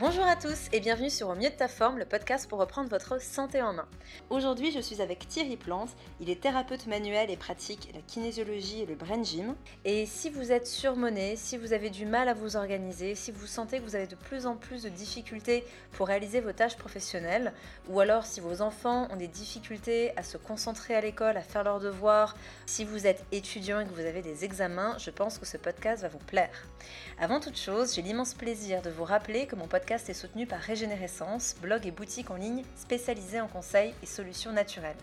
Bonjour à tous et bienvenue sur Au mieux de ta forme, le podcast pour reprendre votre santé en main. Aujourd'hui, je suis avec Thierry Plante. Il est thérapeute manuel et pratique la kinésiologie et le brain gym. Et si vous êtes surmené, si vous avez du mal à vous organiser, si vous sentez que vous avez de plus en plus de difficultés pour réaliser vos tâches professionnelles, ou alors si vos enfants ont des difficultés à se concentrer à l'école, à faire leurs devoirs, si vous êtes étudiant et que vous avez des examens, je pense que ce podcast va vous plaire. Avant toute chose, j'ai l'immense plaisir de vous rappeler que mon podcast est soutenu par Régénérescence, blog et boutique en ligne spécialisée en conseils et solutions naturelles.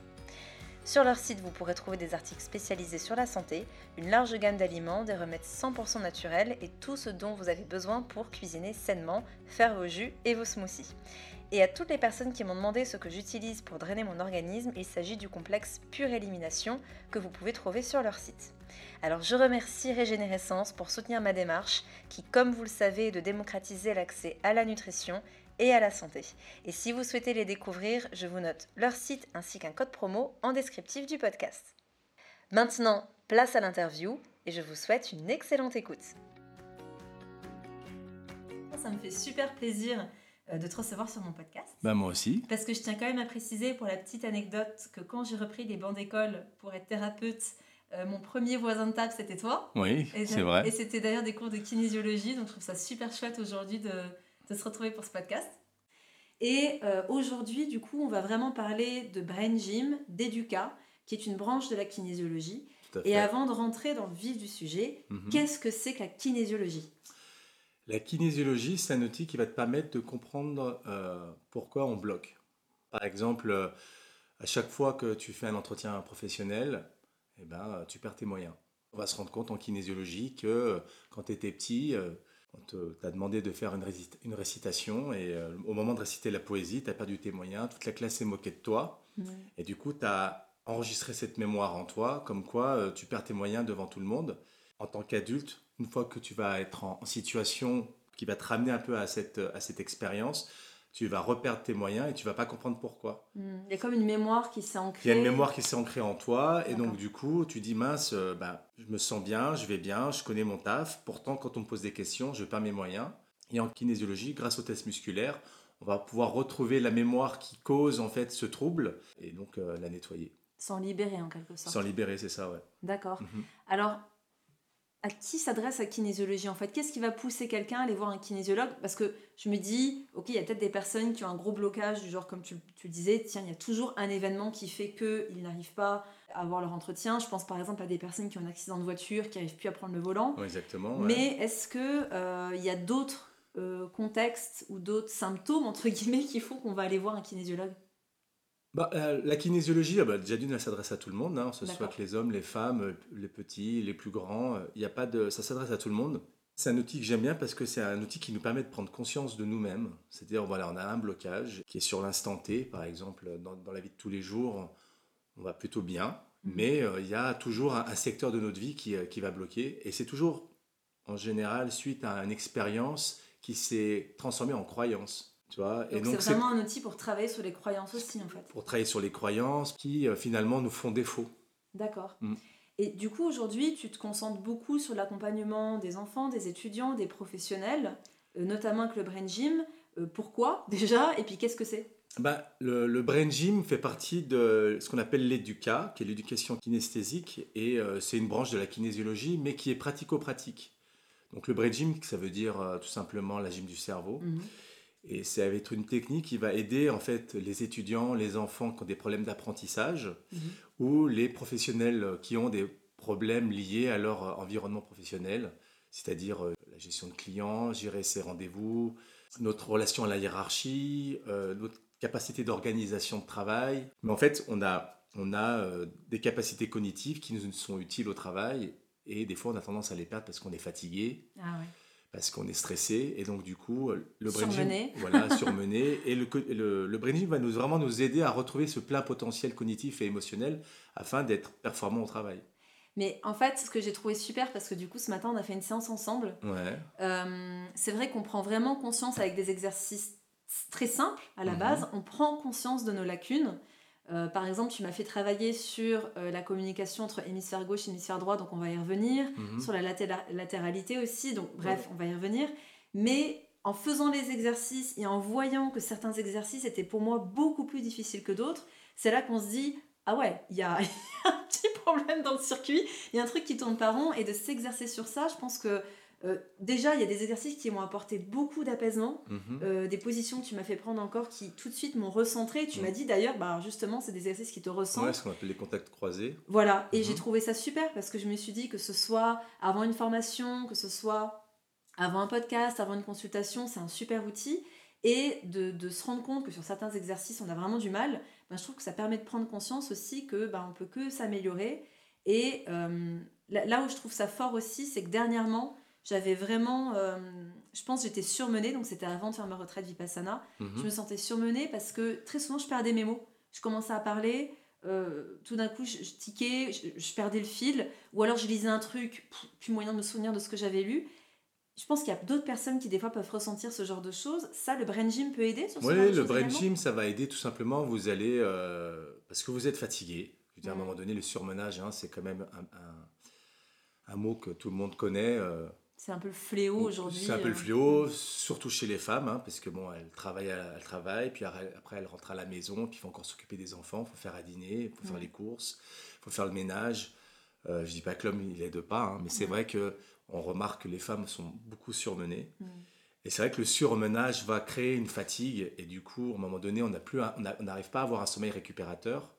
Sur leur site, vous pourrez trouver des articles spécialisés sur la santé, une large gamme d'aliments, des remèdes 100% naturels et tout ce dont vous avez besoin pour cuisiner sainement, faire vos jus et vos smoothies. Et à toutes les personnes qui m'ont demandé ce que j'utilise pour drainer mon organisme, il s'agit du complexe Pure Élimination que vous pouvez trouver sur leur site. Alors je remercie Régénérescence pour soutenir ma démarche qui, comme vous le savez, est de démocratiser l'accès à la nutrition et à la santé. Et si vous souhaitez les découvrir, je vous note leur site ainsi qu'un code promo en descriptif du podcast. Maintenant, place à l'interview et je vous souhaite une excellente écoute. Ça me fait super plaisir euh, de te recevoir sur mon podcast. Bah moi aussi. Parce que je tiens quand même à préciser pour la petite anecdote que quand j'ai repris les bancs d'école pour être thérapeute, euh, mon premier voisin de table, c'était toi. Oui, c'est vrai. Et c'était d'ailleurs des cours de kinésiologie, donc je trouve ça super chouette aujourd'hui de, de, se retrouver pour ce podcast. Et euh, aujourd'hui, du coup, on va vraiment parler de Brain Gym, d'Educa, qui est une branche de la kinésiologie. Et avant de rentrer dans le vif du sujet, mhm. qu'est-ce que c'est que la kinésiologie? La kinésiologie, c'est un outil qui va te permettre de comprendre euh, pourquoi on bloque. Par exemple, à chaque fois que tu fais un entretien professionnel, eh ben, euh, tu perds tes moyens. On va se rendre compte en kinésiologie que euh, quand tu étais petit, euh, on t'a demandé de faire une, récitation et au moment de réciter la poésie, tu as perdu tes moyens, toute la classe s'est moquée de toi et du coup, tu as enregistré cette mémoire en toi, comme quoi tu perds tes moyens devant tout le monde. En tant qu'adulte, une fois que tu vas être en, situation qui va te ramener un peu à cette, à cette expérience, tu vas reperdre tes moyens et tu vas pas comprendre pourquoi. Hmm. Il y a comme une mémoire qui s'est ancrée. Il y a une mémoire qui s'est ancrée en toi et donc du coup tu dis mince, euh, bah, je me sens bien, je vais bien, je connais mon taf. Pourtant quand on me pose des questions, je perds mes moyens. Et en kinésiologie, grâce au test musculaire, on va pouvoir retrouver la mémoire qui cause en fait ce trouble et donc euh, la nettoyer. S'en libérer en quelque sorte. S'en libérer, c'est ça, ouais. D'accord. Mhm. Alors à qui s'adresse la kinésiologie en fait? Qu'est-ce qui va pousser quelqu'un à aller voir un kinésiologue? Parce que je me dis, ok, il y a peut-être des personnes qui ont un gros blocage, du genre comme tu, tu le disais, tiens, il y a toujours un événement qui fait qu'ils n'arrivent pas à avoir leur entretien. Je pense par exemple à des personnes qui ont un accident de voiture, qui n'arrivent plus à prendre le volant. exactement. Mais est-ce qu'il euh, y a d'autres euh, contextes ou d'autres symptômes, entre guillemets, qui font qu'on va aller voir un kinésiologue? Bah, euh, la kinésiologie, ah bah, déjà d'une, elle s'adresse à tout le monde, hein, ce soit que les hommes, les femmes, euh, les petits, les plus grands. Il euh, a pas de, ça s'adresse à tout le monde. C'est un outil que j'aime bien parce que c'est un outil qui nous permet de prendre conscience de nous-mêmes. C'est-à-dire, voilà, on a un blocage qui est sur l'instant T, par exemple, dans, la vie de tous les jours, on va plutôt bien, mhm. mais il y a toujours un, secteur de notre vie qui, qui va bloquer. Et c'est toujours, en général, suite à une expérience qui s'est transformée en croyance donc c'est vraiment un outil pour travailler sur les croyances aussi en fait. Pour travailler sur les croyances qui euh, finalement nous font défaut. D'accord. Mm. Et du coup aujourd'hui tu te concentres beaucoup sur l'accompagnement des enfants, des étudiants, des professionnels, euh, notamment avec le Brain Gym. Euh, pourquoi déjà Et puis qu'est-ce que c'est? Bah, le, Brain Gym fait partie de ce qu'on appelle l'éduca, qui est l'éducation kinesthésique, et c'est une branche de la kinésiologie, mais qui est pratico-pratique. Donc le Brain Gym, ça veut dire tout simplement la gym du cerveau. Mhm. Et ça va être une technique qui va aider en fait les étudiants, les enfants qui ont des problèmes d'apprentissage mhm. ou les professionnels qui ont des problèmes liés à leur environnement professionnel, c'est-à-dire euh, la gestion de clients, gérer ses rendez-vous, notre relation à la hiérarchie, euh, notre capacité d'organisation de travail. Mais en fait, on a, on a euh, des capacités cognitives qui nous sont utiles au travail et des fois on a tendance à les perdre parce qu'on est fatigué. Ah ouais parce qu'on est stressé et donc du coup le surmené. voilà surmené et le, le, le va nous vraiment nous aider à retrouver ce plein potentiel cognitif et émotionnel afin d'être performant au travail. Mais en fait, ce que j'ai trouvé super, parce que du coup, ce matin, on a fait une séance ensemble. Ouais. Euh, c'est vrai qu'on prend vraiment conscience avec des exercices très simples à la mhm. base. On prend conscience de nos lacunes. Euh, par exemple, tu m'as fait travailler sur euh, la communication entre hémisphère gauche et hémisphère droit, donc on va y revenir. Mhm. Sur la latéralité aussi, donc bref, on va y revenir. Mais en faisant les exercices et en voyant que certains exercices étaient pour moi beaucoup plus difficiles que d'autres, c'est là qu'on se dit ah ouais, il y, a un petit problème dans le circuit, il y a un truc qui tourne pas rond et de s'exercer sur ça, je pense que euh, déjà, il y a des exercices qui m'ont apporté beaucoup d'apaisement, Mhm. euh, des positions que tu m'as fait prendre encore qui tout de suite m'ont recentré. Tu Mhm. m'as dit d'ailleurs, bah, justement, c'est des exercices qui te recentrent. Ouais, ce qu'on appelle les contacts croisés. Voilà, et Mhm. j'ai trouvé ça super parce que je me suis dit que ce soit avant une formation, que ce soit avant un podcast, avant une consultation, c'est un super outil. Et de, de se rendre compte que sur certains exercices, on a vraiment du mal, ben, je trouve que ça permet de prendre conscience aussi que ben, on peut que s'améliorer. Et euh, là, là où je trouve ça fort aussi, c'est que dernièrement, j'avais vraiment, euh, je pense j'étais surmenée, donc c'était avant de faire ma retraite Vipassana, Mhm. je me sentais surmenée parce que très souvent je perdais mes mots. Je commençais à parler, euh, tout d'un coup je, je tiquais, je, je perdais le fil, ou alors je lisais un truc, pff, plus moyen de me souvenir de ce que j'avais lu. Je pense qu'il y a d'autres personnes qui des fois peuvent ressentir ce genre de choses. Ça, le brain gym peut aider sur ce Oui, le brain gym, ça va aider tout simplement. Vous allez. euh, parce que vous êtes fatigué. Je veux dire, à un moment donné, le surmenage, hein, c'est quand même un, un- un mot que tout le monde connaît. euh, C'est un peu le fléau aujourd'hui. C'est un peu le euh. fléau, surtout chez les femmes, hein, parce que bon, elles travaillent, elles travaillent, puis après elles rentrent à la maison, puis il faut encore s'occuper des enfants, il faut faire à dîner, il faut faire les courses, il faut faire le ménage. Euh, je dis pas que l'homme il aide pas, hein, mais c'est vrai que on remarque que les femmes sont beaucoup surmenées. Et c'est vrai que le surmenage va créer une fatigue, et du coup, à un moment donné, on n'arrive pas à avoir un sommeil récupérateur.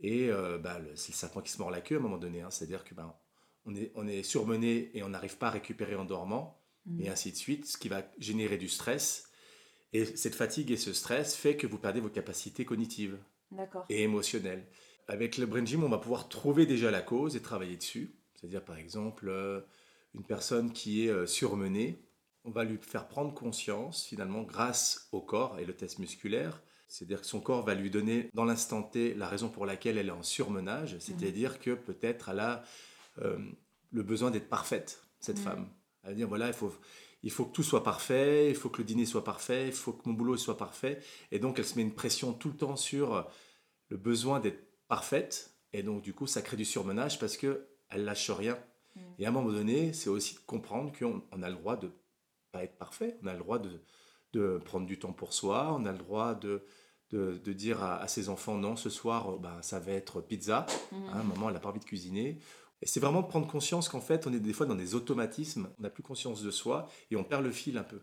Et euh, bah, c'est le serpent qui se mord la queue à un moment donné. hein. C'est-à-dire que ben, on est, on est surmené et on n'arrive pas à récupérer en dormant Mm. et ainsi de suite, ce qui va générer du stress. Et cette fatigue et ce stress fait que vous perdez vos capacités cognitives et émotionnelles. Avec le brain gym, on va pouvoir trouver déjà la cause et travailler dessus. C'est-à-dire, par exemple, euh, une personne qui est euh, surmenée, on va lui faire prendre conscience, finalement, grâce au corps et le test musculaire. C'est-à-dire que son corps va lui donner, dans l'instant T, la raison pour laquelle elle est en surmenage. C'est-à-dire que peut-être elle a euh, le besoin d'être parfaite, cette Mhm. femme. Elle va dire, voilà, il faut, il faut que tout soit parfait, il faut que le dîner soit parfait, il faut que mon boulot soit parfait. Et donc, elle se met une pression tout le temps sur le besoin d'être parfaite. Et donc, du coup, ça crée du surmenage parce qu'elle lâche rien. Mm. Et à un moment donné, c'est aussi de comprendre qu'on on a le droit de pas être parfait. On a le droit de, de prendre du temps pour soi. On a le droit de, de, de dire à, à ses enfants, non, ce soir, ben, ça va être pizza. Mm. Hein, maman, elle n'a pas envie de cuisiner. Et c'est vraiment prendre conscience qu'en fait, on est des fois dans des automatismes, on n'a plus conscience de soi et on perd le fil un peu.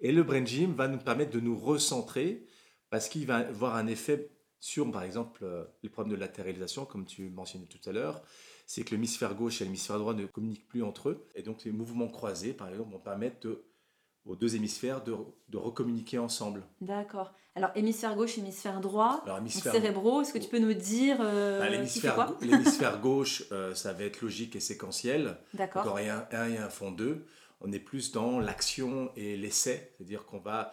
Et le brain gym va nous permettre de nous recentrer parce qu'il va avoir un effet sur, par exemple, euh, les problèmes de latéralisation, comme tu mentionnais tout à l'heure. C'est que l'hémisphère gauche et l'hémisphère droit ne communiquent plus entre eux. Et donc, les mouvements croisés, par exemple, vont permettre de- aux deux hémisphères de, de recommuniquer ensemble. D'accord. Alors, hémisphère gauche, hémisphère droit, Alors, hémisphère cérébraux, est-ce que tu peux nous dire euh, Bah, l'hémisphère gauche, euh, ça va être logique et séquentiel. D'accord. Un, un et un font deux, on est plus dans l'action et l'essai. C'est-à-dire qu'on va,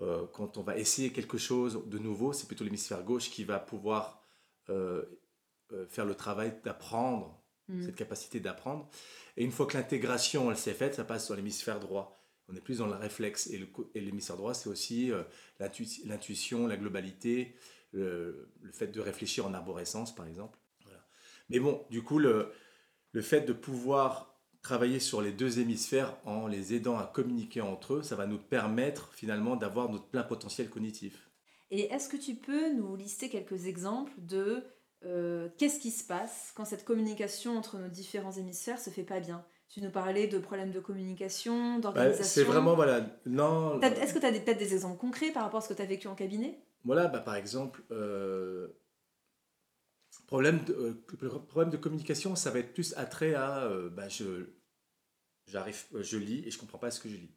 euh, quand on va essayer quelque chose de nouveau, c'est plutôt l'hémisphère gauche qui va pouvoir faire le travail d'apprendre, Mm. cette capacité d'apprendre. Et une fois que l'intégration, elle s'est faite, ça passe sur l'hémisphère droit. On est plus dans le réflexe. Et l'hémisphère droit, c'est aussi euh, l'intui- l'intuition, la globalité, le, fait de réfléchir en arborescence, par exemple. Mais bon, du coup, le, le fait de pouvoir travailler sur les deux hémisphères en les aidant à communiquer entre eux, ça va nous permettre finalement d'avoir notre plein potentiel cognitif. Et est-ce que tu peux nous lister quelques exemples de euh, qu'est-ce qui se passe quand cette communication entre nos différents hémisphères se fait pas bien? Tu nous parlais de problèmes de communication, Bah, d'organisation. c'est vraiment, voilà, non... T'as- Est-ce que tu as peut-être des exemples concrets par rapport à ce que tu as vécu en cabinet? Voilà, bah, par exemple, euh, problème, de, euh, problème de communication, ça va être plus attrait à euh, bah, je, j'arrive, euh, je lis et je comprends pas ce que je lis.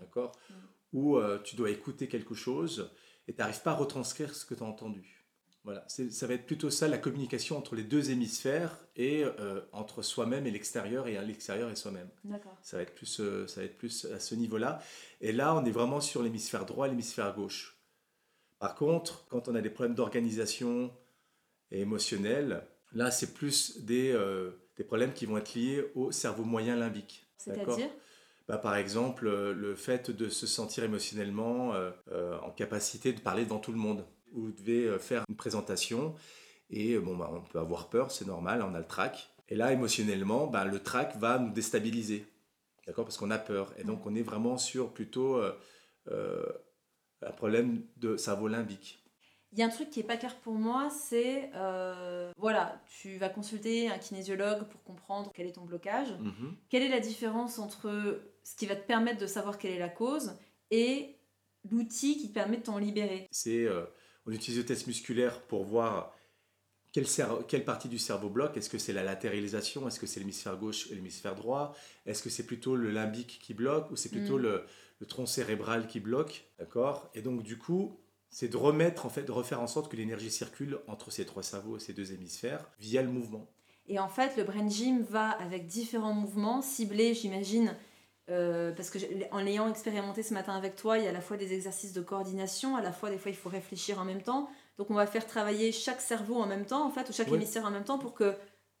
D'accord? Mm. Ou euh, tu dois écouter quelque chose et tu n'arrives pas à retranscrire ce que tu as entendu. Voilà, ça va être plutôt ça, la communication entre les deux hémisphères et euh, entre soi-même et l'extérieur et à l'extérieur et soi-même. D'accord. Ça va être plus, euh, ça va être plus à ce niveau-là. Et là, on est vraiment sur l'hémisphère droit et l'hémisphère gauche. Par contre, quand on a des problèmes d'organisation et émotionnels, là, c'est plus des, euh, des problèmes qui vont être liés au cerveau moyen limbique. C'est-à-dire bah, Par exemple, le fait de se sentir émotionnellement en capacité de parler devant tout le monde. Vous devez euh, faire une présentation et euh, bon, bah, on peut avoir peur, c'est normal, on a le trac. Et là, émotionnellement, bah, le trac va nous déstabiliser. d'accord Parce qu'on a peur. Et donc, on est vraiment sur plutôt euh, euh, un problème de cerveau limbique. Il y a un truc qui n'est pas clair pour moi, c'est euh, voilà, tu vas consulter un kinésiologue pour comprendre quel est ton blocage. Mhm. Quelle est la différence entre ce qui va te permettre de savoir quelle est la cause et l'outil qui te permet de t'en libérer? C'est, euh, on utilise le test musculaire pour voir quelle, partie du cerveau bloque. Est-ce que c'est la latéralisation? Est-ce que c'est l'hémisphère gauche et l'hémisphère droit? Est-ce que c'est plutôt le limbique qui bloque ou c'est plutôt Mm. le, le tronc cérébral qui bloque? D'accord? Et donc, du coup, c'est de remettre, en fait, de refaire en sorte que l'énergie circule entre ces trois cerveaux et ces deux hémisphères via le mouvement. Et en fait, le brain gym va avec différents mouvements ciblés, j'imagine, euh, parce que en l'ayant expérimenté ce matin avec toi, il y a à la fois des exercices de coordination, à la fois des fois il faut réfléchir en même temps. Donc on va faire travailler chaque cerveau en même temps, en fait, ou chaque Ouais. hémisphère en même temps pour que,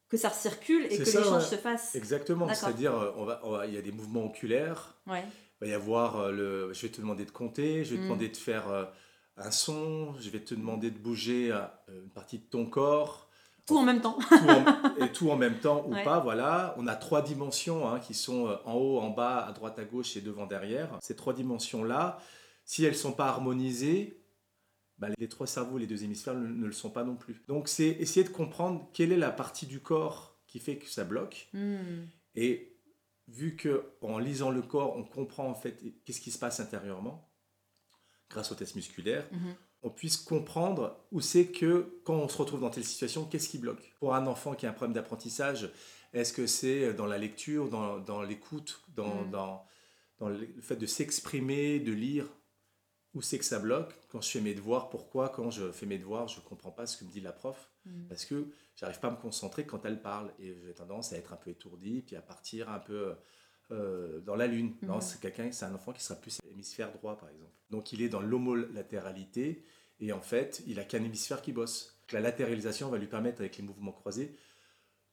que ça circule et que l'échange ouais. se fasse. Exactement. C'est-à-dire, euh, on va, on va- il y a des mouvements oculaires. Ouais. Il va y avoir euh, le. Je vais te demander de compter. Je vais te Mm. demander de faire un son. Je vais te demander de bouger une partie de ton corps. Tout en même temps. tout en- et tout en même temps ou Ouais. pas, voilà. On a trois dimensions hein, qui sont euh, en haut, en bas, à droite, à gauche et devant, derrière. Ces trois dimensions-là, si elles ne sont pas harmonisées, bah, les trois cerveaux, les deux hémisphères ne, ne le sont pas non plus. Donc c'est essayer de comprendre quelle est la partie du corps qui fait que ça bloque. Hmm. Et vu que en lisant le corps, on comprend en fait qu'est-ce qui se passe intérieurement, grâce au test musculaire, Mhm. On puisse comprendre où c'est que, quand on se retrouve dans telle situation, qu'est-ce qui bloque? Pour un enfant qui a un problème d'apprentissage, est-ce que c'est dans la lecture, dans, dans l'écoute, dans, Mm. dans, dans le fait de s'exprimer, de lire? Où c'est que ça bloque? Quand je fais mes devoirs, pourquoi? Quand je fais mes devoirs, je ne comprends pas ce que me dit la prof Mm. Parce que j'arrive pas à me concentrer quand elle parle et j'ai tendance à être un peu étourdi, puis à partir un peu euh, dans la lune. Non, Mhm. c'est quelqu'un, c'est un enfant qui sera plus hémisphère droit, par exemple. Donc il est dans l'homolatéralité et en fait, il a qu'un hémisphère qui bosse. Donc, la latéralisation va lui permettre, avec les mouvements croisés,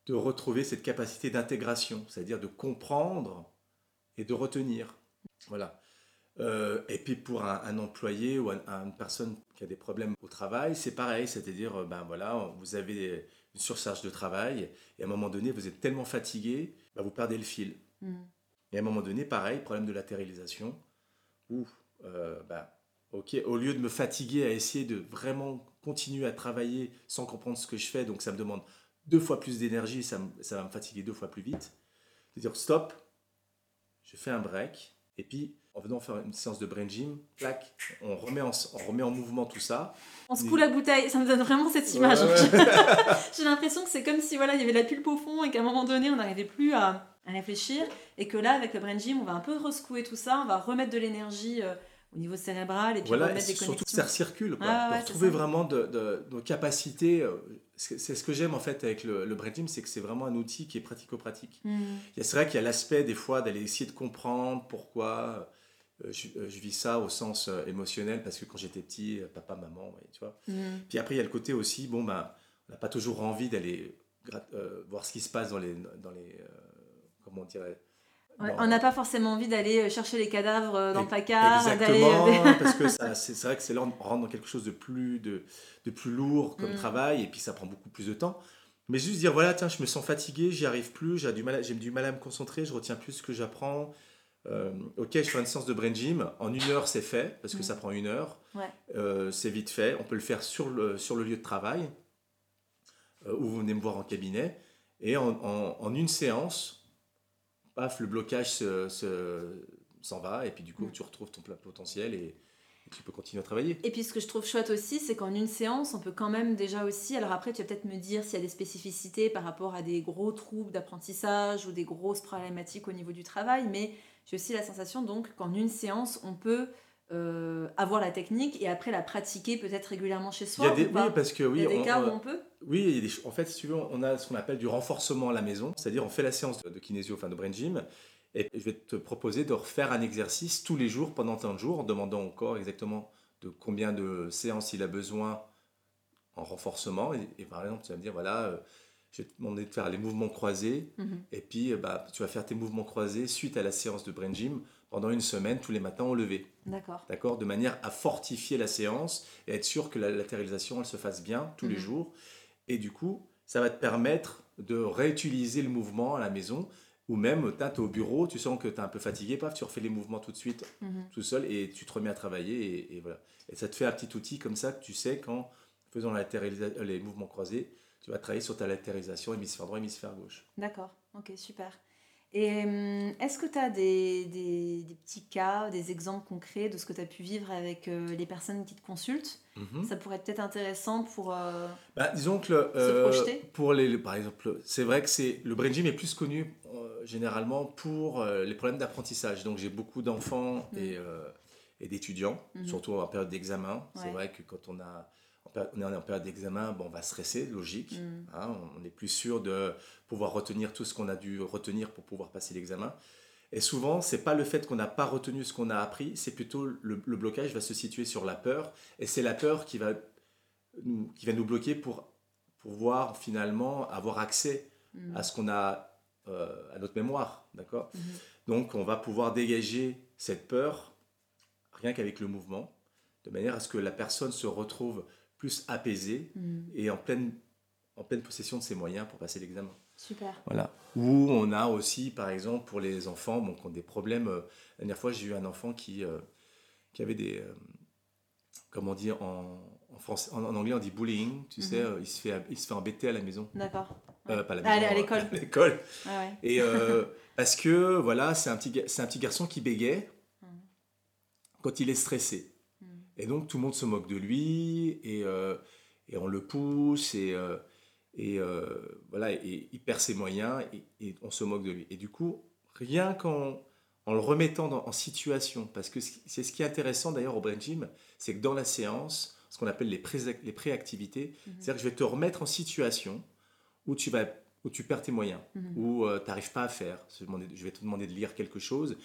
de retrouver cette capacité d'intégration, c'est-à-dire de comprendre et de retenir. Voilà. Euh, et puis pour un, un employé ou un- une personne qui a des problèmes au travail, c'est pareil, c'est-à-dire, euh, ben voilà, vous avez une surcharge de travail et à un moment donné, vous êtes tellement fatigué, ben vous perdez le fil. Hmm. Et à un moment donné, pareil, problème de latéralisation, où, euh, ben, ok, au lieu de me fatiguer à essayer de vraiment continuer à travailler sans comprendre ce que je fais, donc ça me demande deux fois plus d'énergie, ça, ça va me fatiguer deux fois plus vite, de dire stop, je fais un break, et puis en venant faire une séance de brain gym, clac, on remet en, on remet en mouvement tout ça. On secoue la bouteille, ça me donne vraiment cette image. J'ai l'impression que c'est comme si voilà, il y avait la pulpe au fond et qu'à un moment donné, on n'arrivait plus à, à réfléchir. Et que là, avec le brain gym, on va un peu rescouer tout ça, on va remettre de l'énergie euh, au niveau cérébral et puis Voilà, et remettre des surtout que ça recircule, quoi. Ah ouais, de c'est retrouver ça. vraiment de, capacités. euh, C'est ce que j'aime en fait avec le, le brain gym, c'est que c'est vraiment un outil qui est pratico-pratique. A- C'est vrai qu'il y a l'aspect des fois d'aller essayer de comprendre pourquoi euh, je, je vis ça au sens émotionnel, parce que quand j'étais petit, papa, maman, ouais, tu vois. Hmm. Puis après, il y a le côté aussi, bon, ben, on n'a pas toujours envie d'aller euh, voir ce qui se passe dans les. Dans les euh, comment on Ouais, n'a pas forcément envie d'aller euh, chercher les cadavres euh, dans le placard. Exactement, parce que c'est vrai que c'est là on rentre dans quelque chose de plus, de, de plus lourd comme Mm. travail, et puis ça prend beaucoup plus de temps. Mais juste dire, voilà, tiens, je me sens fatigué, j'y arrive plus, j'ai du, mal à- j'ai du mal à me concentrer, je retiens plus ce que j'apprends. Euh, ok, je fais une séance de brain gym, en une heure c'est fait, parce que Mm. ça prend une heure. Ouais. Euh, c'est vite fait, on peut le faire sur le, sur le lieu de travail, euh, où vous venez me voir en cabinet, et en, en- en une séance, paf, le blocage se- se- s'en va, et puis du coup, Mm. tu retrouves ton plein potentiel et, et tu peux continuer à travailler. Et puis ce que je trouve chouette aussi, c'est qu'en une séance, on peut quand même déjà aussi, alors après tu vas peut-être me dire s'il y a des spécificités par rapport à des gros troubles d'apprentissage ou des grosses problématiques au niveau du travail, mais j'ai aussi la sensation donc qu'en une séance, on peut euh, avoir la technique et après la pratiquer peut-être régulièrement chez Il y soi. a des, ou pas oui, parce que oui, Il y a des on- cas où on peut Oui, il y a des ch- en fait, si tu veux, on a ce qu'on appelle du renforcement à la maison, c'est-à-dire on fait la séance de, kinésio, enfin de brain gym, et je vais te proposer de refaire un exercice tous les jours pendant tant de jours, en demandant au corps exactement de combien de séances il a besoin en renforcement. Et, et par exemple, tu vas me dire, voilà, euh, je vais te demander de faire les mouvements croisés, Mhm. et puis euh, bah, tu vas faire tes mouvements croisés suite à la séance de brain gym pendant une semaine, tous les matins au lever D'accord. d'accord, de manière à fortifier la séance et être sûr que la latéralisation elle se fasse bien tous les Mhm. jours. Et du coup, ça va te permettre de réutiliser le mouvement à la maison ou même tu es au bureau, tu sens que tu es un peu fatigué, paf, tu refais les mouvements tout de suite, Mhm. tout seul, et tu te remets à travailler, et, et voilà. Et ça te fait un petit outil comme ça que tu sais quand, faisant la euh, les mouvements croisés, tu vas travailler sur ta latérisation hémisphère droit, hémisphère gauche. D'accord, ok, super. Et hum, est-ce que tu as des, des- des petits cas, des exemples concrets de ce que tu as pu vivre avec euh, les personnes qui te consultent? Mhm. Ça pourrait être peut-être intéressant pour... euh, Bah, disons que le, euh, projeter. pour les, le- par exemple, c'est vrai que c'est le brain gym est plus connu généralement pour les problèmes d'apprentissage. Donc j'ai beaucoup d'enfants Mm. et, euh, et d'étudiants, Mhm. surtout en période d'examen. C'est vrai que quand on a on est en période d'examen, bon, on va stresser, logique. hum, hein, on est plus sûr de pouvoir retenir tout ce qu'on a dû retenir pour pouvoir passer l'examen. Et souvent, c'est pas le fait qu'on n'a pas retenu ce qu'on a appris, c'est plutôt le, le blocage va se situer sur la peur, et c'est la peur qui va nous, qui va nous bloquer pour pouvoir finalement avoir accès hum, à ce qu'on a euh, à notre mémoire, d'accord? Mhm. Donc, on va pouvoir dégager cette peur rien qu'avec le mouvement, de manière à ce que la personne se retrouve plus apaisée hum. et en pleine, en pleine possession de ses moyens pour passer l'examen. Super. Voilà. Ou on a aussi, par exemple, pour les enfants bon, qui ont des problèmes. euh, la dernière fois, j'ai eu un enfant qui, euh, qui avait des. euh, comment dire en, en, français, en, en anglais, on dit bullying. Tu sais, Mhm. euh, il, se fait, il se fait embêter à la maison. D'accord. Pas à la Ah, maison. à l'école. à l'école. Ouais. Et parce que, voilà, c'est un, petit, un garçon qui bégait Mhm. quand il est stressé. Et donc tout le monde se moque de lui et, euh, et on le pousse et, euh, et euh, voilà et il perd ses moyens et, et on se moque de lui. Et du coup, rien qu'en en le remettant dans- en situation, parce que c'est ce qui est intéressant d'ailleurs au brain gym, c'est que dans la séance, ce qu'on appelle les, pré les préactivités, mhm. c'est-à-dire que je vais te remettre en situation où tu vas où tu perds tes moyens, Mhm. où tu n'arrives pas à faire. Je vais te demander de lire quelque chose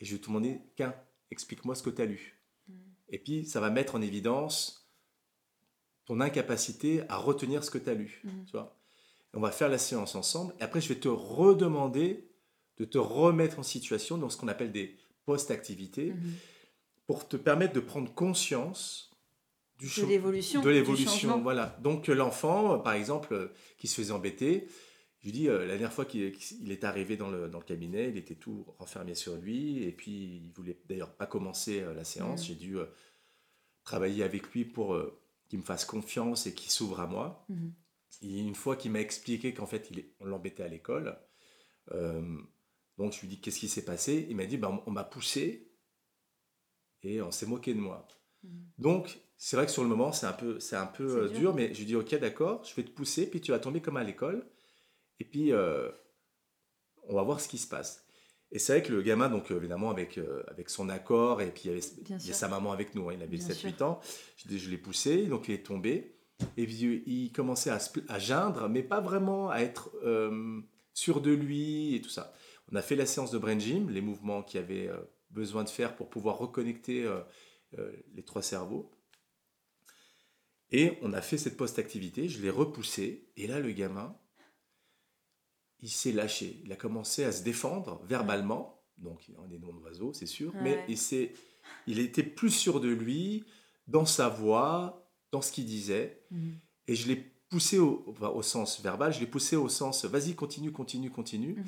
et je vais te demander, qu'un, explique-moi ce que tu as lu. Mhm. Et puis, ça va mettre en évidence ton incapacité à retenir ce que tu as lu. Mhm. Tu vois on va faire la séance ensemble. Et après, je vais te redemander de te remettre en situation dans ce qu'on appelle des post-activités Mhm. pour te permettre de prendre conscience du De l'évolution. de l'évolution, voilà. Donc euh, l'enfant, euh, par exemple, euh, qui se faisait embêter, je lui dis, euh, la dernière fois qu'il est arrivé dans le, dans le cabinet, il était tout renfermé sur lui, et puis il voulait d'ailleurs pas commencer euh, la séance. Mhm. J'ai dû euh, travailler avec lui pour qu'il me fasse confiance et qu'il s'ouvre à moi. Mhm. Et une fois qu'il m'a expliqué qu'en fait, il on l'embêtait à l'école, donc je lui dis qu'est-ce qui s'est passé? Il m'a dit, ben, on m'a poussé et on s'est moqué de moi. Mhm. Donc, c'est vrai que sur le moment, c'est un peu, c'est un peu C'est dur. dur. mais je lui dis, ok, d'accord, je vais te pousser, puis tu vas tomber comme à l'école, et puis euh, on va voir ce qui se passe. Et c'est vrai que le gamin, donc euh, évidemment, avec, euh, avec son accord, et puis il y avait, Bien il y a sa maman avec nous, hein, il avait Bien 7-8 ans, je, je l'ai poussé, donc il est tombé, et puis il commençait à, à geindre, mais pas vraiment à être euh, sûr de lui et tout ça. On a fait la séance de brain gym, les mouvements qu'il avait euh, besoin de faire pour pouvoir reconnecter les trois cerveaux. Et on a fait cette post-activité, je l'ai repoussé, et là, le gamin, il s'est lâché. Il a commencé à se défendre verbalement, donc il a des noms d'oiseaux, c'est sûr, mais il, s'est- il était plus sûr de lui, dans sa voix, dans ce qu'il disait, Mhm. et je l'ai poussé au, enfin, au sens verbal, je l'ai poussé au sens vas-y, continue, continue, continue. Mhm.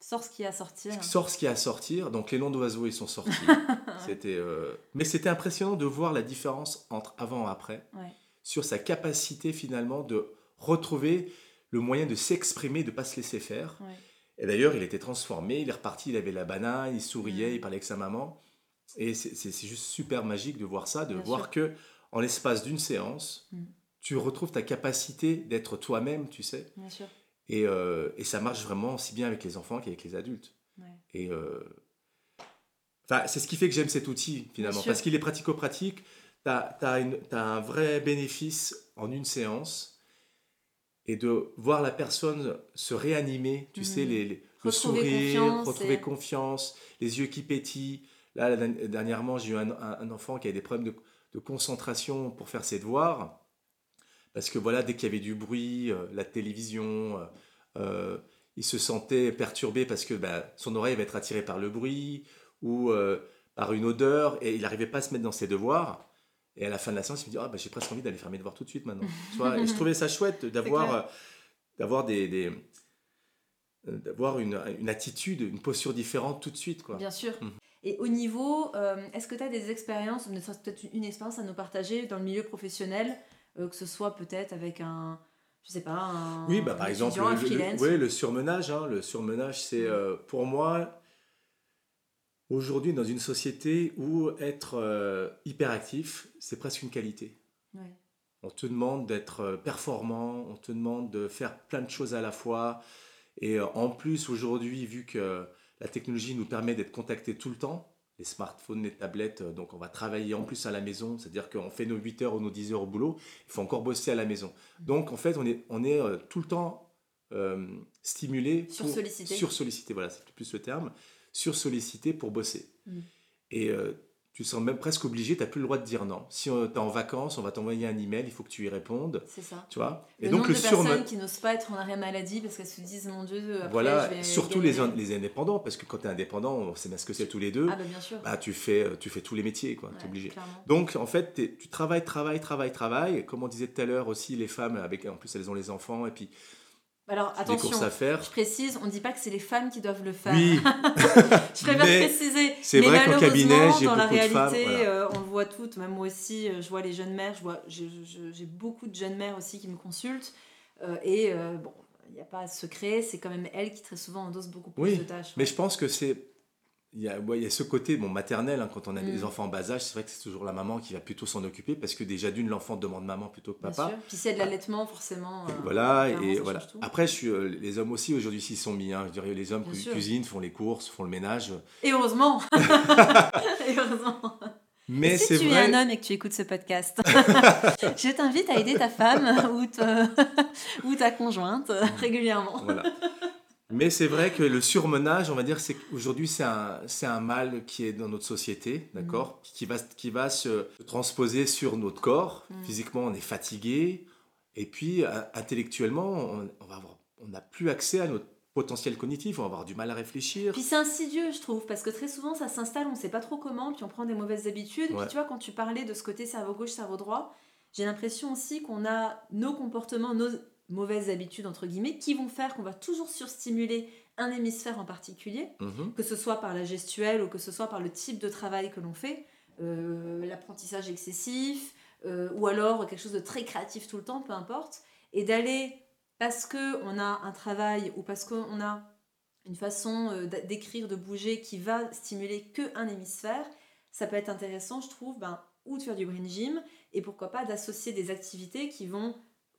Sors ce qui a sorti. là. Sors ce qu'il y a à sortir. Donc les noms d'oiseaux, ils sont sortis. c'était, euh, Mais c'était impressionnant de voir la différence entre avant et après Ouais. sur sa capacité finalement de retrouver le moyen de s'exprimer, de ne pas se laisser faire. Ouais. Et d'ailleurs, il était transformé, il est reparti, il avait la banane, il souriait, il parlait avec sa maman. Et c'est juste super magique de voir ça, de Bien voir sûr. que en l'espace d'une séance, Mm. tu retrouves ta capacité d'être toi-même, tu sais. Bien sûr. Et, euh, et ça marche vraiment aussi bien avec les enfants qu'avec les adultes. Ouais. Et euh, c'est ce qui fait que j'aime cet outil finalement, parce qu'il est pratico-pratique. Tu as, un vrai bénéfice en une séance et de voir la personne se réanimer, tu Mhm. sais, les, les- le sourire, confiance retrouver et- confiance, les yeux qui pétillent. Là, dernièrement, j'ai eu un, enfant qui avait des problèmes de, de concentration pour faire ses devoirs. Parce que voilà, dès qu'il y avait du bruit, euh, la télévision, euh, euh, il se sentait perturbé parce que bah, son oreille va être attirée par le bruit ou euh, par une odeur et il n'arrivait pas à se mettre dans ses devoirs. Et à la fin de la séance, il me dit ah, bah, J'ai presque envie d'aller faire mes devoirs tout de suite maintenant. Tu vois, et je trouvais ça chouette d'avoir euh, d'avoir des, des, d'avoir une, une, attitude, une posture différente tout de suite. Quoi. Bien sûr. Mmh. Et au niveau, euh, est-ce que tu as des expériences, peut-être une expérience à nous partager dans le milieu professionnel, euh, que ce soit peut-être avec un, je sais pas, un, oui, bah, par exemple, le, oui, le surmenage. Hein, le surmenage, c'est mmh. euh, pour moi, aujourd'hui, dans une société où être hyperactif, c'est presque une qualité. On te demande d'être performant, on te demande de faire plein de choses à la fois. Et en plus, aujourd'hui, vu que la technologie nous permet d'être contactés tout le temps, les smartphones, les tablettes, euh, donc on va travailler en plus à la maison, c'est-à-dire qu'on fait nos 8 heures ou nos 10 heures au boulot, il faut encore bosser à la maison. Donc en fait, on est, on est euh, tout le temps euh, stimulé, sur sollicité. Sur sollicité, voilà, c'est plus le terme, sur sollicité pour bosser. Mm. Et tu sens même presque obligé, tu n'as plus le droit de dire non. Si tu es en vacances, on va t'envoyer un email, il faut que tu y répondes. C'est ça. Tu vois? Et donc, le de personnes qui n'osent pas être en arrêt maladie parce qu'elles se disent, mon Dieu, après, Voilà, je vais surtout les, les, indépendants, parce que quand tu es indépendant, on sait bien ce que c'est tous les deux. Ah, bah, bien sûr. Bah, tu, fais, tu fais tous les métiers, quoi. tu es obligé. Donc, en fait, tu travailles, travailles, travailles, travailles. Comme on disait tout à l'heure aussi, les femmes, avec, en plus, elles ont les enfants, et puis alors attention, je précise, on ne dit pas que c'est les femmes qui doivent le faire. Oui. je préfère préciser. C'est vrai qu'en cabinet, j'ai dans la réalité, euh, on le voit toutes. Même moi aussi, euh, je vois les jeunes mères. Je vois, j'ai beaucoup de jeunes mères aussi qui me consultent. Euh, et bon, il n'y a pas de secret. C'est quand même elles qui très souvent endossent beaucoup plus de tâches. Mais je pense que c'est il y, a, il y a ce côté bon, maternel, hein, quand on a des mm. enfants en bas âge, c'est vrai que c'est toujours la maman qui va plutôt s'en occuper parce que déjà d'une, l'enfant demande maman plutôt que papa. Bien sûr. Puis a de l'allaitement, forcément. Euh, voilà, et voilà. Après, je suis, euh, les hommes aussi aujourd'hui s'y sont mis. Hein, je dirais les hommes cuisinent, font les courses, font le ménage. Et heureusement Et heureusement mais si tu es un homme et que tu écoutes ce podcast, je t'invite à aider ta femme ou, ou ta conjointe régulièrement. Voilà. Mais c'est vrai que le surmenage, on va dire, c'est aujourd'hui c'est un, c'est un mal qui est dans notre société, d'accord, mm. qui va qui va se transposer sur notre corps. Mm. Physiquement, on est fatigué, et puis intellectuellement, on, on va avoir, on n'a plus accès à notre potentiel cognitif, on va avoir du mal à réfléchir. Puis c'est insidieux, je trouve, parce que très souvent ça s'installe, on ne sait pas trop comment, puis on prend des mauvaises habitudes. Puis tu vois, quand tu parlais de ce côté cerveau gauche, cerveau droit, j'ai l'impression aussi qu'on a nos comportements, nos mauvaises habitudes, entre guillemets, qui vont faire qu'on va toujours surstimuler un hémisphère en particulier, mhm. que ce soit par la gestuelle ou que ce soit par le type de travail que l'on fait, euh, l'apprentissage excessif, euh, ou alors quelque chose de très créatif tout le temps, peu importe, et d'aller, parce qu'on a un travail ou parce qu'on a une façon euh, d'écrire, de bouger qui va stimuler que un hémisphère, ça peut être intéressant, je trouve, ben, ou de faire du brain gym, et pourquoi pas d'associer des activités qui vont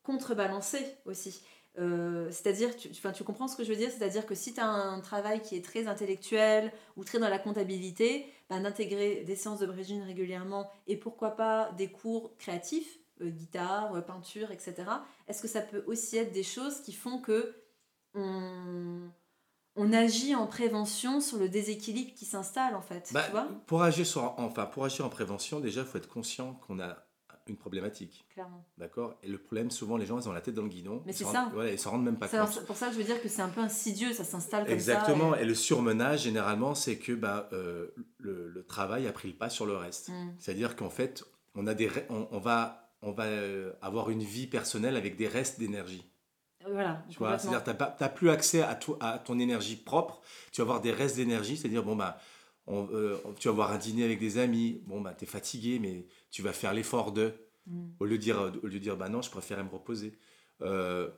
contrebalancer aussi. Euh, c'est-à-dire, tu, tu comprends ce que je veux dire? C'est-à-dire que si tu as un travail qui est très intellectuel ou très dans la comptabilité, ben, d'intégrer des séances de Brigitte régulièrement et pourquoi pas des cours créatifs, euh, guitare, euh, peinture, etc. Est-ce que ça peut aussi être des choses qui font que on, on agit en prévention sur le déséquilibre qui s'installe en fait bah, pour, agir sur, enfin, pour agir en prévention, déjà, il faut être conscient qu'on a une problématique. Clairement. D'accord? Et le problème, souvent, les gens, ils ont la tête dans le guidon. Mais c'est ça. voilà, ils s'en rendent même pas compte. C'est pour ça que je veux dire que c'est un peu insidieux, ça s'installe comme ça. Exactement. Et... le surmenage, généralement, c'est que bah, euh, le, travail a pris le pas sur le reste. Mm. C'est-à-dire qu'en fait, on, a des, on, va, on va euh, avoir une vie personnelle avec des restes d'énergie. Voilà, tu vois, c'est-à-dire que tu n'as plus accès à, à ton énergie propre, tu vas avoir des restes d'énergie, c'est-à-dire, bon, bah, euh, tu vas avoir un dîner avec des amis, bon, bah, tu es fatigué, mais tu vas faire l'effort de. Mm. Au, lieu de dire, au lieu de dire, bah non, je préfère me reposer. Euh,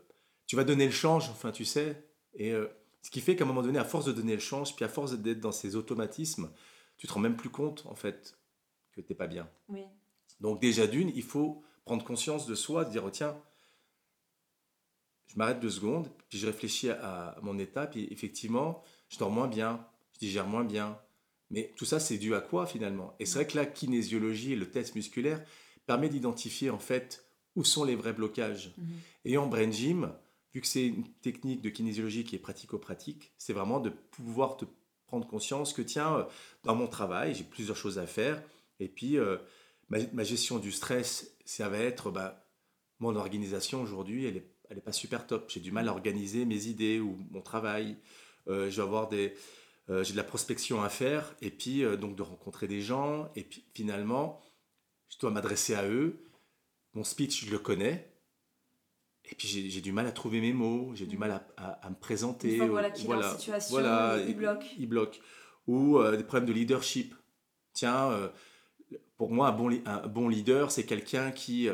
tu vas donner le change, enfin, tu sais. Et euh, ce qui fait qu'à un moment donné, à force de donner le change, puis à force d'être dans ces automatismes, tu te rends même plus compte, en fait, que tu n'es pas bien. Oui. Donc, déjà d'une, il faut prendre conscience de soi, de dire, oh, tiens, je m'arrête deux secondes, puis je réfléchis à, mon état, puis effectivement, je dors moins bien, je digère moins bien, mais tout ça, c'est dû à quoi finalement? Et c'est vrai que la kinésiologie et le test musculaire permet d'identifier en fait où sont les vrais blocages. Mhm. Et en brain gym, vu que c'est une technique de kinésiologie qui est pratico-pratique, c'est vraiment de pouvoir te prendre conscience que tiens, euh, dans mon travail, j'ai plusieurs choses à faire. Et puis, euh, ma, gestion du stress, ça va être bah, mon organisation aujourd'hui, elle n'est elle est pas super top. J'ai du mal à organiser mes idées ou mon travail. Euh, je vais avoir des, euh, j'ai de la prospection à faire, et puis euh, donc de rencontrer des gens, et puis finalement, je dois m'adresser à eux. Mon speech, je le connais, et puis j'ai du mal à trouver mes mots, j'ai du Mm. mal à, à- à me présenter. Une fois voilà, en voilà, situation, voilà, il bloque. Il bloque. Ou euh, des problèmes de leadership. Tiens, pour moi, un bon, un bon leader, c'est quelqu'un qui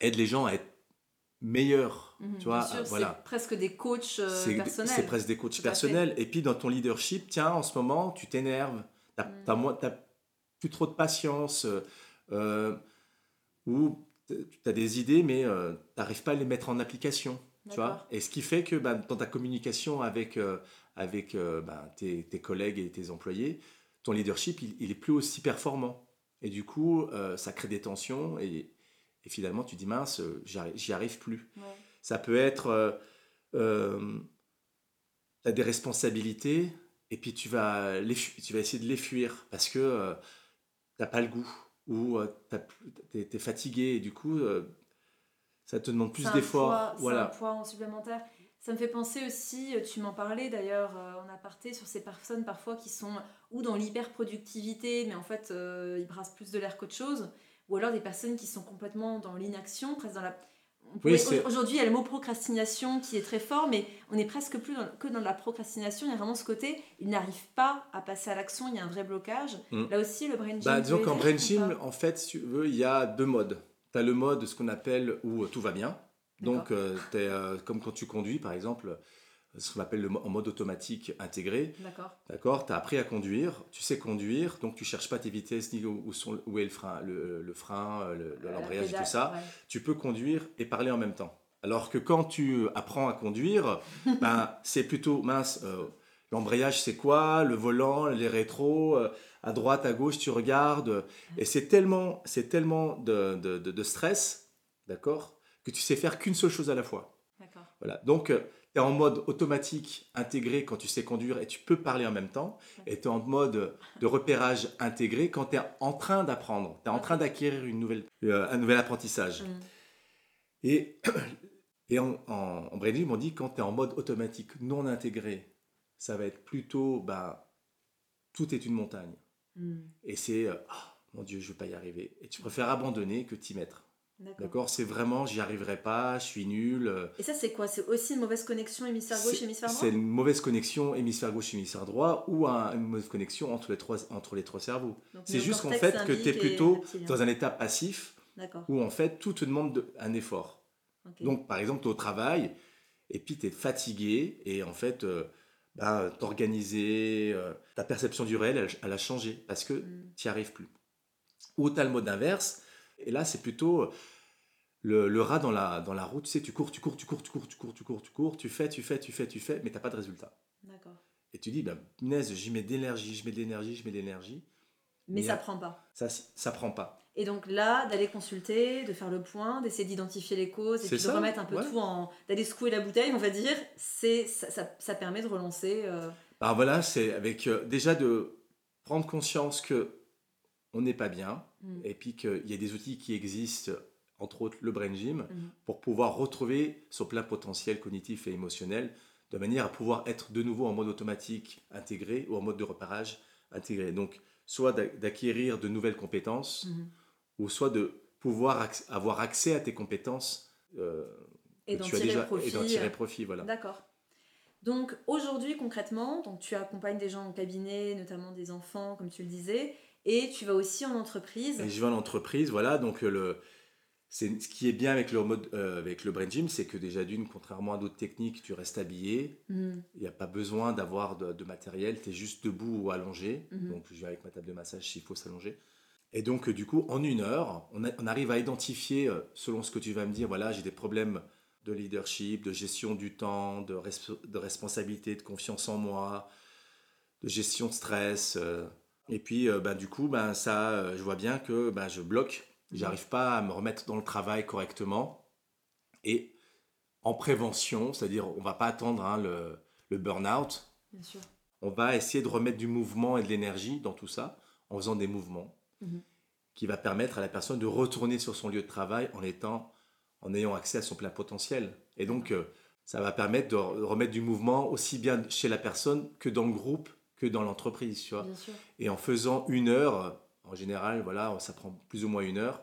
aide les gens à être meilleurs. Mhm, tu vois, bien sûr, euh, voilà. C'est presque des coachs euh, personnels. C'est presque des coachs personnels. Et puis dans ton leadership, tiens, en ce moment, tu t'énerves, tu n'as plus trop de patience, euh, ou tu as des idées, mais tu n'arrives pas à les mettre en application. Tu vois et ce qui fait que bah, dans ta communication avec, avec bah, tes, tes collègues et tes employés, ton leadership, il, il est plus aussi performant. Et du coup, ça crée des tensions et, et finalement, tu dis mince, j'y arrive- plus. Ouais. Ça peut être, euh, euh, as des responsabilités et puis tu vas, les tu vas essayer de les fuir parce que euh, tu n'as pas le goût ou tu es, fatigué et du coup, euh, ça te demande plus d'efforts. Voilà. C'est un poids en supplémentaire. Ça me fait penser aussi, euh, tu m'en parlais d'ailleurs euh, en aparté, sur ces personnes parfois qui sont ou dans l'hyper-productivité, mais en fait euh, ils brassent plus de l'air qu'autre chose, ou alors des personnes qui sont complètement dans l'inaction, presque dans la... c'est- Aujourd'hui, il y a le mot procrastination qui est très fort, mais on est presque plus dans- que dans la procrastination. Il y a vraiment ce côté, ils n'arrivent pas à passer à l'action, il y a un vrai blocage. Mm. Là aussi, le brain gym. Bah, disons qu'en brain gym, en fait, si tu veux, il y a deux modes. Tu as le mode, ce qu'on appelle où tout va bien. Donc, euh, t'es, euh, comme quand tu conduis, par exemple, ce qu'on appelle le en mode automatique intégré. D'accord. D'accord Tu as appris à conduire, tu sais conduire, donc tu cherches pas tes vitesses ni où, sont, où est le frein, le, le frein, euh, le- l'embrayage et tout ça. ouais. Tu peux conduire et parler en même temps. Alors que quand tu apprends à conduire, ben, c'est plutôt mince. euh, L'embrayage, c'est quoi? Le volant, les rétros, euh, à droite, à gauche, tu regardes. Et c'est tellement, c'est tellement de, de- de- de stress, d'accord, que tu sais faire qu'une seule chose à la fois. D'accord. Voilà. Donc, tu es en mode automatique intégré quand tu sais conduire et tu peux parler en même temps. Et tu es en mode de repérage intégré quand tu es en train d'apprendre. Tu es en train d'acquérir une nouvelle, euh, un nouvel apprentissage. Mm. Et, et en, en, en dit quand tu es en mode automatique non intégré, ça va être plutôt, bah, tout est une montagne. Mm. Et c'est, euh, Ah, mon Dieu, je ne vais pas y arriver. Et tu préfères abandonner que t'y mettre. D'accord. C'est vraiment, j'y arriverai pas, je suis nul. euh, Et ça, c'est quoi? C'est aussi une mauvaise connexion hémisphère gauche, hémisphère droit? C'est une mauvaise connexion hémisphère gauche, hémisphère droit, ou un- une mauvaise connexion entre les trois, entre les trois cerveaux. C'est juste qu'en fait que tu es plutôt dans un état passif, où en fait tout te demande de- un effort. Donc, par exemple, tu es au travail et puis tu es fatigué et en fait, euh, bah, t'organiser, euh, ta perception du réel, elle, elle a changé parce que Mm. tu n'y arrives plus. Ou tu as le mode inverse et là, c'est plutôt euh, le, le rat dans la, dans la route. Tu sais, tu cours, tu cours, tu cours, tu cours, tu cours, tu cours, tu cours, tu fais, tu fais, tu fais, tu fais, mais tu pas de résultat. D'accord. Et tu dis, punaise, j'y mets de l'énergie, je mets de l'énergie, je mets de l'énergie. Mais Mais ça à- prend pas. Ça, ça prend pas. Et donc là, d'aller consulter, de faire le point, d'essayer d'identifier les causes et puis de ça, remettre un peu ouais. tout en. d'aller secouer la bouteille, on va dire, c'est ça, ça, ça permet de relancer. euh, Bah voilà, c'est avec euh, déjà de prendre conscience que on n'est pas bien Mm. et puis qu'il y a des outils qui existent, entre autres le brain gym, Mhm. pour pouvoir retrouver son plein potentiel cognitif et émotionnel de manière à pouvoir être de nouveau en mode automatique intégré ou en mode de repérage intégré. Donc, soit d'a- d'acquérir de nouvelles compétences Mhm. ou soit de pouvoir acc- avoir accès à tes compétences euh, Et d'en tu as tirer déjà profit. et d'en tirer profit. Voilà. D'accord. Donc aujourd'hui concrètement, donc tu accompagnes des gens en cabinet, notamment des enfants, comme tu le disais, et tu vas aussi en entreprise. Et je vais en entreprise, voilà. Donc, euh, le, c'est, ce qui est bien avec le, mode, euh, avec le brain gym, c'est que déjà d'une, contrairement à d'autres techniques, tu restes habillé. Mhm. Il n'y a pas besoin d'avoir de, de matériel. Tu es juste debout ou allongé. Mhm. Donc, je viens avec ma table de massage s'il faut s'allonger. Et donc, euh, du coup, en une heure, on, a- on arrive à identifier, selon ce que tu vas me dire, voilà, j'ai des problèmes de leadership, de gestion du temps, de, res- de responsabilité, de confiance en moi, de gestion de stress. euh. Et puis, euh, ben, du coup, ben, ça, euh, je vois bien que ben, je bloque. J'arrive pas à me remettre dans le travail correctement. Et en prévention, c'est-à-dire, on va pas attendre hein, le, le burn-out. Bien sûr. On va essayer de remettre du mouvement et de l'énergie dans tout ça en faisant des mouvements Mhm. qui va permettre à la personne de retourner sur son lieu de travail en étant en ayant accès à son plein potentiel. Et donc euh, ça va permettre de re- remettre du mouvement aussi bien chez la personne que dans le groupe que dans l'entreprise, tu vois. Bien sûr. Et en faisant une heure, en général, voilà, ça prend plus ou moins une heure,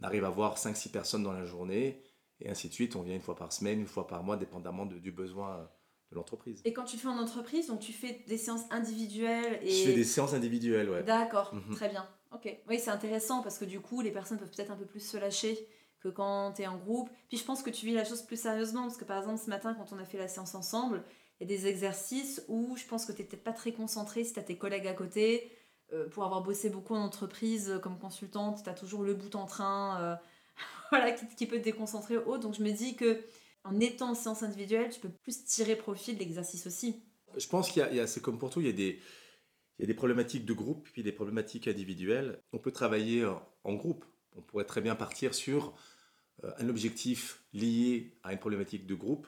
on arrive à voir 5-6 personnes dans la journée. Et ainsi de suite, on vient une fois par semaine, une fois par mois, dépendamment de- du besoin de l'entreprise. Et quand tu le fais en entreprise, donc tu fais des séances individuelles et... Je fais des séances individuelles, ouais. D'accord, Mhm. très bien. Ok. Oui, c'est intéressant parce que du coup, les personnes peuvent peut-être un peu plus se lâcher que quand tu es en groupe. Puis je pense que tu vis la chose plus sérieusement parce que par exemple, ce matin, quand on a fait la séance ensemble, y a des exercices où je pense que tu peut-être pas très concentré si tu as tes collègues à côté. Euh, pour avoir bossé beaucoup en entreprise euh, comme consultante, tu as toujours le bout en train euh, voilà, qui, peut te déconcentrer. Donc je me dis que en étant en séance individuelle, tu peux plus tirer profit de l'exercice aussi. Je pense qu'il y c'est comme pour tout, il y a des, il y a des problématiques de groupe, puis des problématiques individuelles. On peut travailler en, groupe. On pourrait très bien partir sur un objectif lié à une problématique de groupe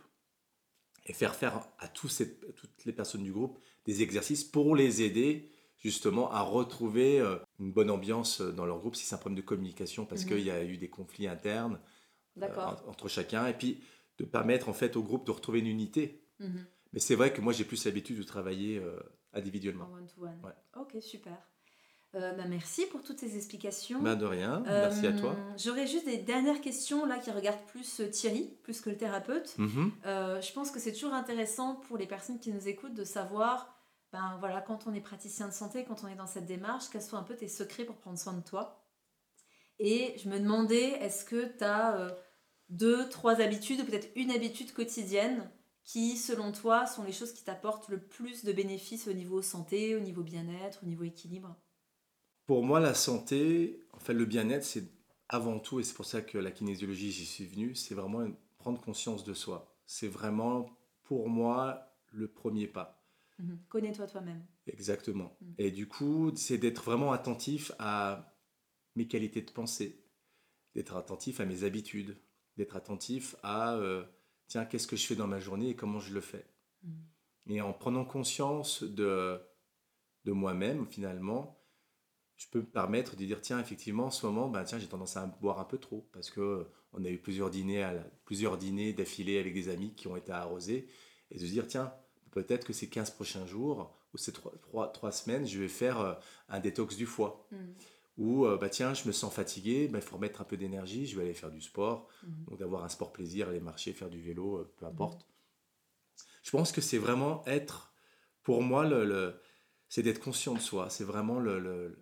et faire faire à, tous ces- à toutes les personnes du groupe des exercices pour les aider justement à retrouver euh, une bonne ambiance dans leur groupe si c'est un problème de communication parce Mhm. qu'il y a eu des conflits internes euh, entre chacun et puis de permettre en fait au groupe de retrouver une unité. Mhm. Mais c'est vrai que moi j'ai plus l'habitude de travailler euh, individuellement. En one-to-one. Ouais. Ok, super. Euh, bah, merci pour toutes ces explications. Ben de rien, merci à toi. Euh, J'aurais juste des dernières questions là qui regardent plus euh, Thierry, plus que le thérapeute. Mhm. Euh, je pense que c'est toujours intéressant pour les personnes qui nous écoutent de savoir, ben voilà, quand on est praticien de santé, quand on est dans cette démarche, quels sont un peu tes secrets pour prendre soin de toi. Et je me demandais, est-ce que tu as deux, trois habitudes, ou peut-être une habitude quotidienne qui, selon toi, sont les choses qui t'apportent le plus de bénéfices au niveau santé, au niveau bien-être, au niveau équilibre? Pour moi, la santé, en fait, le bien-être, c'est avant tout, et c'est pour ça que la kinésiologie, j'y suis venu, c'est vraiment prendre conscience de soi. C'est vraiment, pour moi, le premier pas. Mhm. Connais-toi toi-même. Exactement. Mm. Et du coup, c'est d'être vraiment attentif à mes qualités de pensée, d'être attentif à mes habitudes, d'être attentif à, euh, tiens, qu'est-ce que je fais dans ma journée et comment je le fais. Mm. Et en prenant conscience de, de moi-même, finalement, je peux me permettre de dire, tiens, effectivement, en ce moment, ben, tiens, j'ai tendance à boire un peu trop, parce que euh, on a eu plusieurs dîners, à la- plusieurs dîners d'affilée avec des amis qui ont été arrosés, et de se dire, tiens, peut-être que ces 15 prochains jours, ou ces 3, semaines, je vais faire euh, un détox du foie. Mhm. Ou, euh, bah, tiens, je me sens fatigué, ben, il faut remettre un peu d'énergie, je vais aller faire du sport, Mhm. donc d'avoir un sport plaisir, aller marcher, faire du vélo, peu importe. Je pense que c'est vraiment être, pour moi, le, le- c'est d'être conscient de soi, c'est vraiment le, le-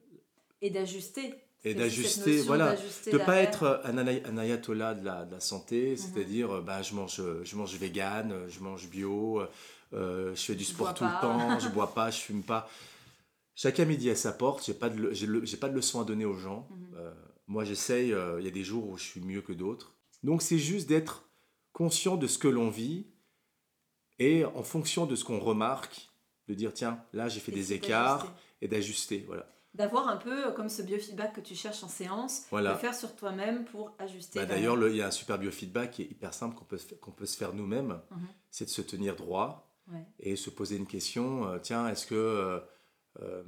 Et d'ajuster. Et d'ajuster, voilà, de pas derrière. être un, ayatollah de la, de la santé, c'est-à-dire euh, bah, je mange je mange vegan, euh, je mange bio, euh, je fais du sport tout pas. le temps, je bois pas, je fume pas. Chacun midi à sa porte, j'ai pas de j'ai pas de leçon à donner aux gens. Mhm. Euh, moi j'essaye, euh, il y a des jours où je suis mieux que d'autres. Donc c'est juste d'être conscient de ce que l'on vit et en fonction de ce qu'on remarque, de dire tiens, là j'ai fait Et des écarts et d'ajuster, voilà. D'avoir un peu euh, comme ce biofeedback que tu cherches en séance, Voilà. le faire sur toi-même pour ajuster. Bah. D'ailleurs, le- il y a un super biofeedback qui est hyper simple qu'on peut, qu'on peut se faire nous-mêmes. Mhm. C'est de se tenir droit Ouais. et se poser une question. euh, tiens, est-ce que euh, euh,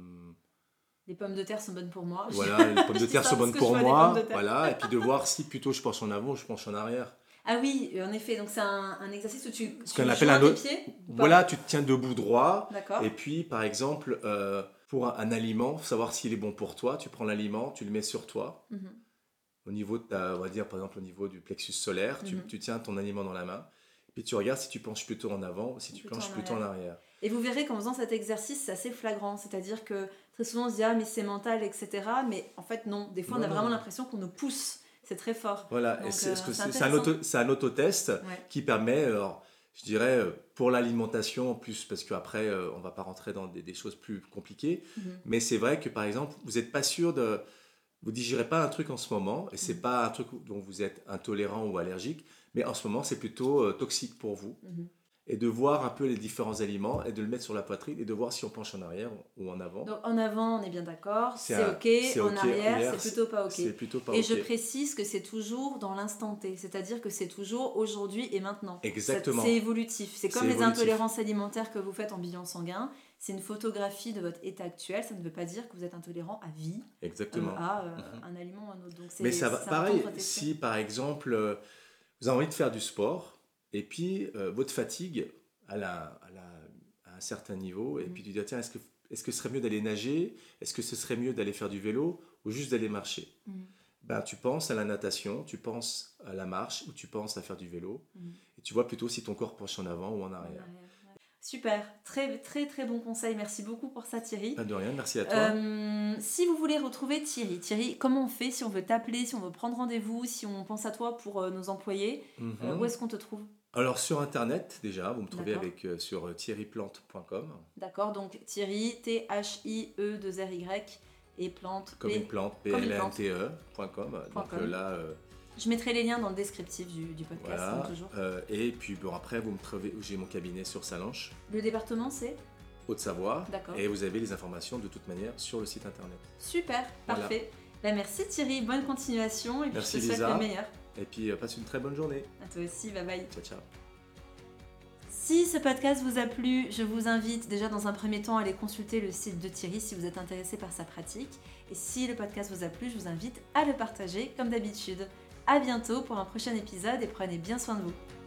Les pommes de terre sont bonnes pour moi. voilà, les pommes de terre sont bonnes pour moi. Voilà, et puis de voir si plutôt je penche en avant ou je penche en arrière. Ah oui, en effet, donc c'est un, un exercice où tu, Ce tu qu'on appelle un autre- pieds. Voilà, tu te tiens debout droit. D'accord. Et puis, par exemple, pour un, un aliment, savoir s'il est bon pour toi, tu prends l'aliment, tu le mets sur toi. Mhm. Au niveau de ta, on va dire par exemple au niveau du plexus solaire, tu, Mhm. tu tiens ton aliment dans la main. Puis tu regardes si tu penches plutôt en avant ou si tu penches en plutôt en arrière. Et vous verrez qu'en faisant cet exercice, c'est assez flagrant. C'est-à-dire que très souvent, on se dit, ah, mais c'est mental, etc. Mais en fait, non. Des fois, on a non. vraiment l'impression qu'on nous pousse. C'est très fort. Voilà, Donc, et c'est euh, c'est un, autotest Ouais. qui permet, alors, je dirais, euh, pour l'alimentation en plus, parce qu'après, euh, on va pas rentrer dans des, des choses plus compliquées, Mhm. mais c'est vrai que par exemple, vous n'êtes pas sûr de. Vous digérez pas un truc en ce moment, et c'est Mhm. pas un truc dont vous êtes intolérant ou allergique, mais en ce moment, c'est plutôt euh, toxique pour vous. Mhm. Et de voir un peu les différents aliments et de le mettre sur la poitrine et de voir si on penche en arrière ou en avant. Donc en avant, on est bien d'accord. C'est ok. En arrière, c'est plutôt pas ok. C'est plutôt pas Et je précise que c'est toujours dans l'instant T, c'est-à-dire que c'est toujours aujourd'hui et maintenant. Exactement. C'est évolutif. C'est comme les évolutif. intolérances alimentaires que vous faites en bilan sanguin. C'est une photographie de votre état actuel. Ça ne veut pas dire que vous êtes intolérant à vie, euh, Exactement. à euh, Mhm. un aliment ou à un autre. Donc Mais ça va, pareil, si par exemple, euh, vous avez envie de faire du sport, et puis euh, votre fatigue à, un certain niveau, et Mhm. puis tu dis, ah, tiens, est-ce que, est-ce que ce serait mieux d'aller nager? Est-ce que ce serait mieux d'aller faire du vélo Ou juste d'aller marcher? Mhm. ben, tu penses à la natation, tu penses à la marche ou tu penses à faire du vélo. Mhm. Et tu vois plutôt si ton corps penche en avant ou en arrière. Super, très très très bon conseil. Merci beaucoup pour ça Thierry. Pas de rien, merci à toi. Euh, si vous voulez retrouver Thierry, Thierry, comment on fait si on veut t'appeler, si on veut prendre rendez-vous, si on pense à toi pour euh, nos employés? Mhm. euh, Où est-ce qu'on te trouve? Alors sur internet déjà, vous me trouvez avec euh, sur euh, thierryplante.com D'accord, donc Thierry, T-H-I-E-2-R-Y et plante. comme P. une plante, p l n t e.com. Donc com. euh, là euh, Je mettrai les liens dans le descriptif du, du podcast, voilà. comme toujours. Euh, et puis bon après vous me trouvez j'ai mon cabinet sur Salanches, Le département, c'est Haute-Savoie D'accord. et vous avez les informations de toute manière sur le site internet. Super, Voilà. parfait. Ben, merci Thierry, bonne continuation et puis Merci, je te souhaite le meilleur. Et puis euh, passe une très bonne journée. À toi aussi, bye bye. Ciao ciao. Si ce podcast vous a plu, je vous invite déjà dans un premier temps à aller consulter le site de Thierry si vous êtes intéressé par sa pratique. Et si le podcast vous a plu, je vous invite à le partager comme d'habitude. À bientôt pour un prochain épisode et prenez bien soin de vous.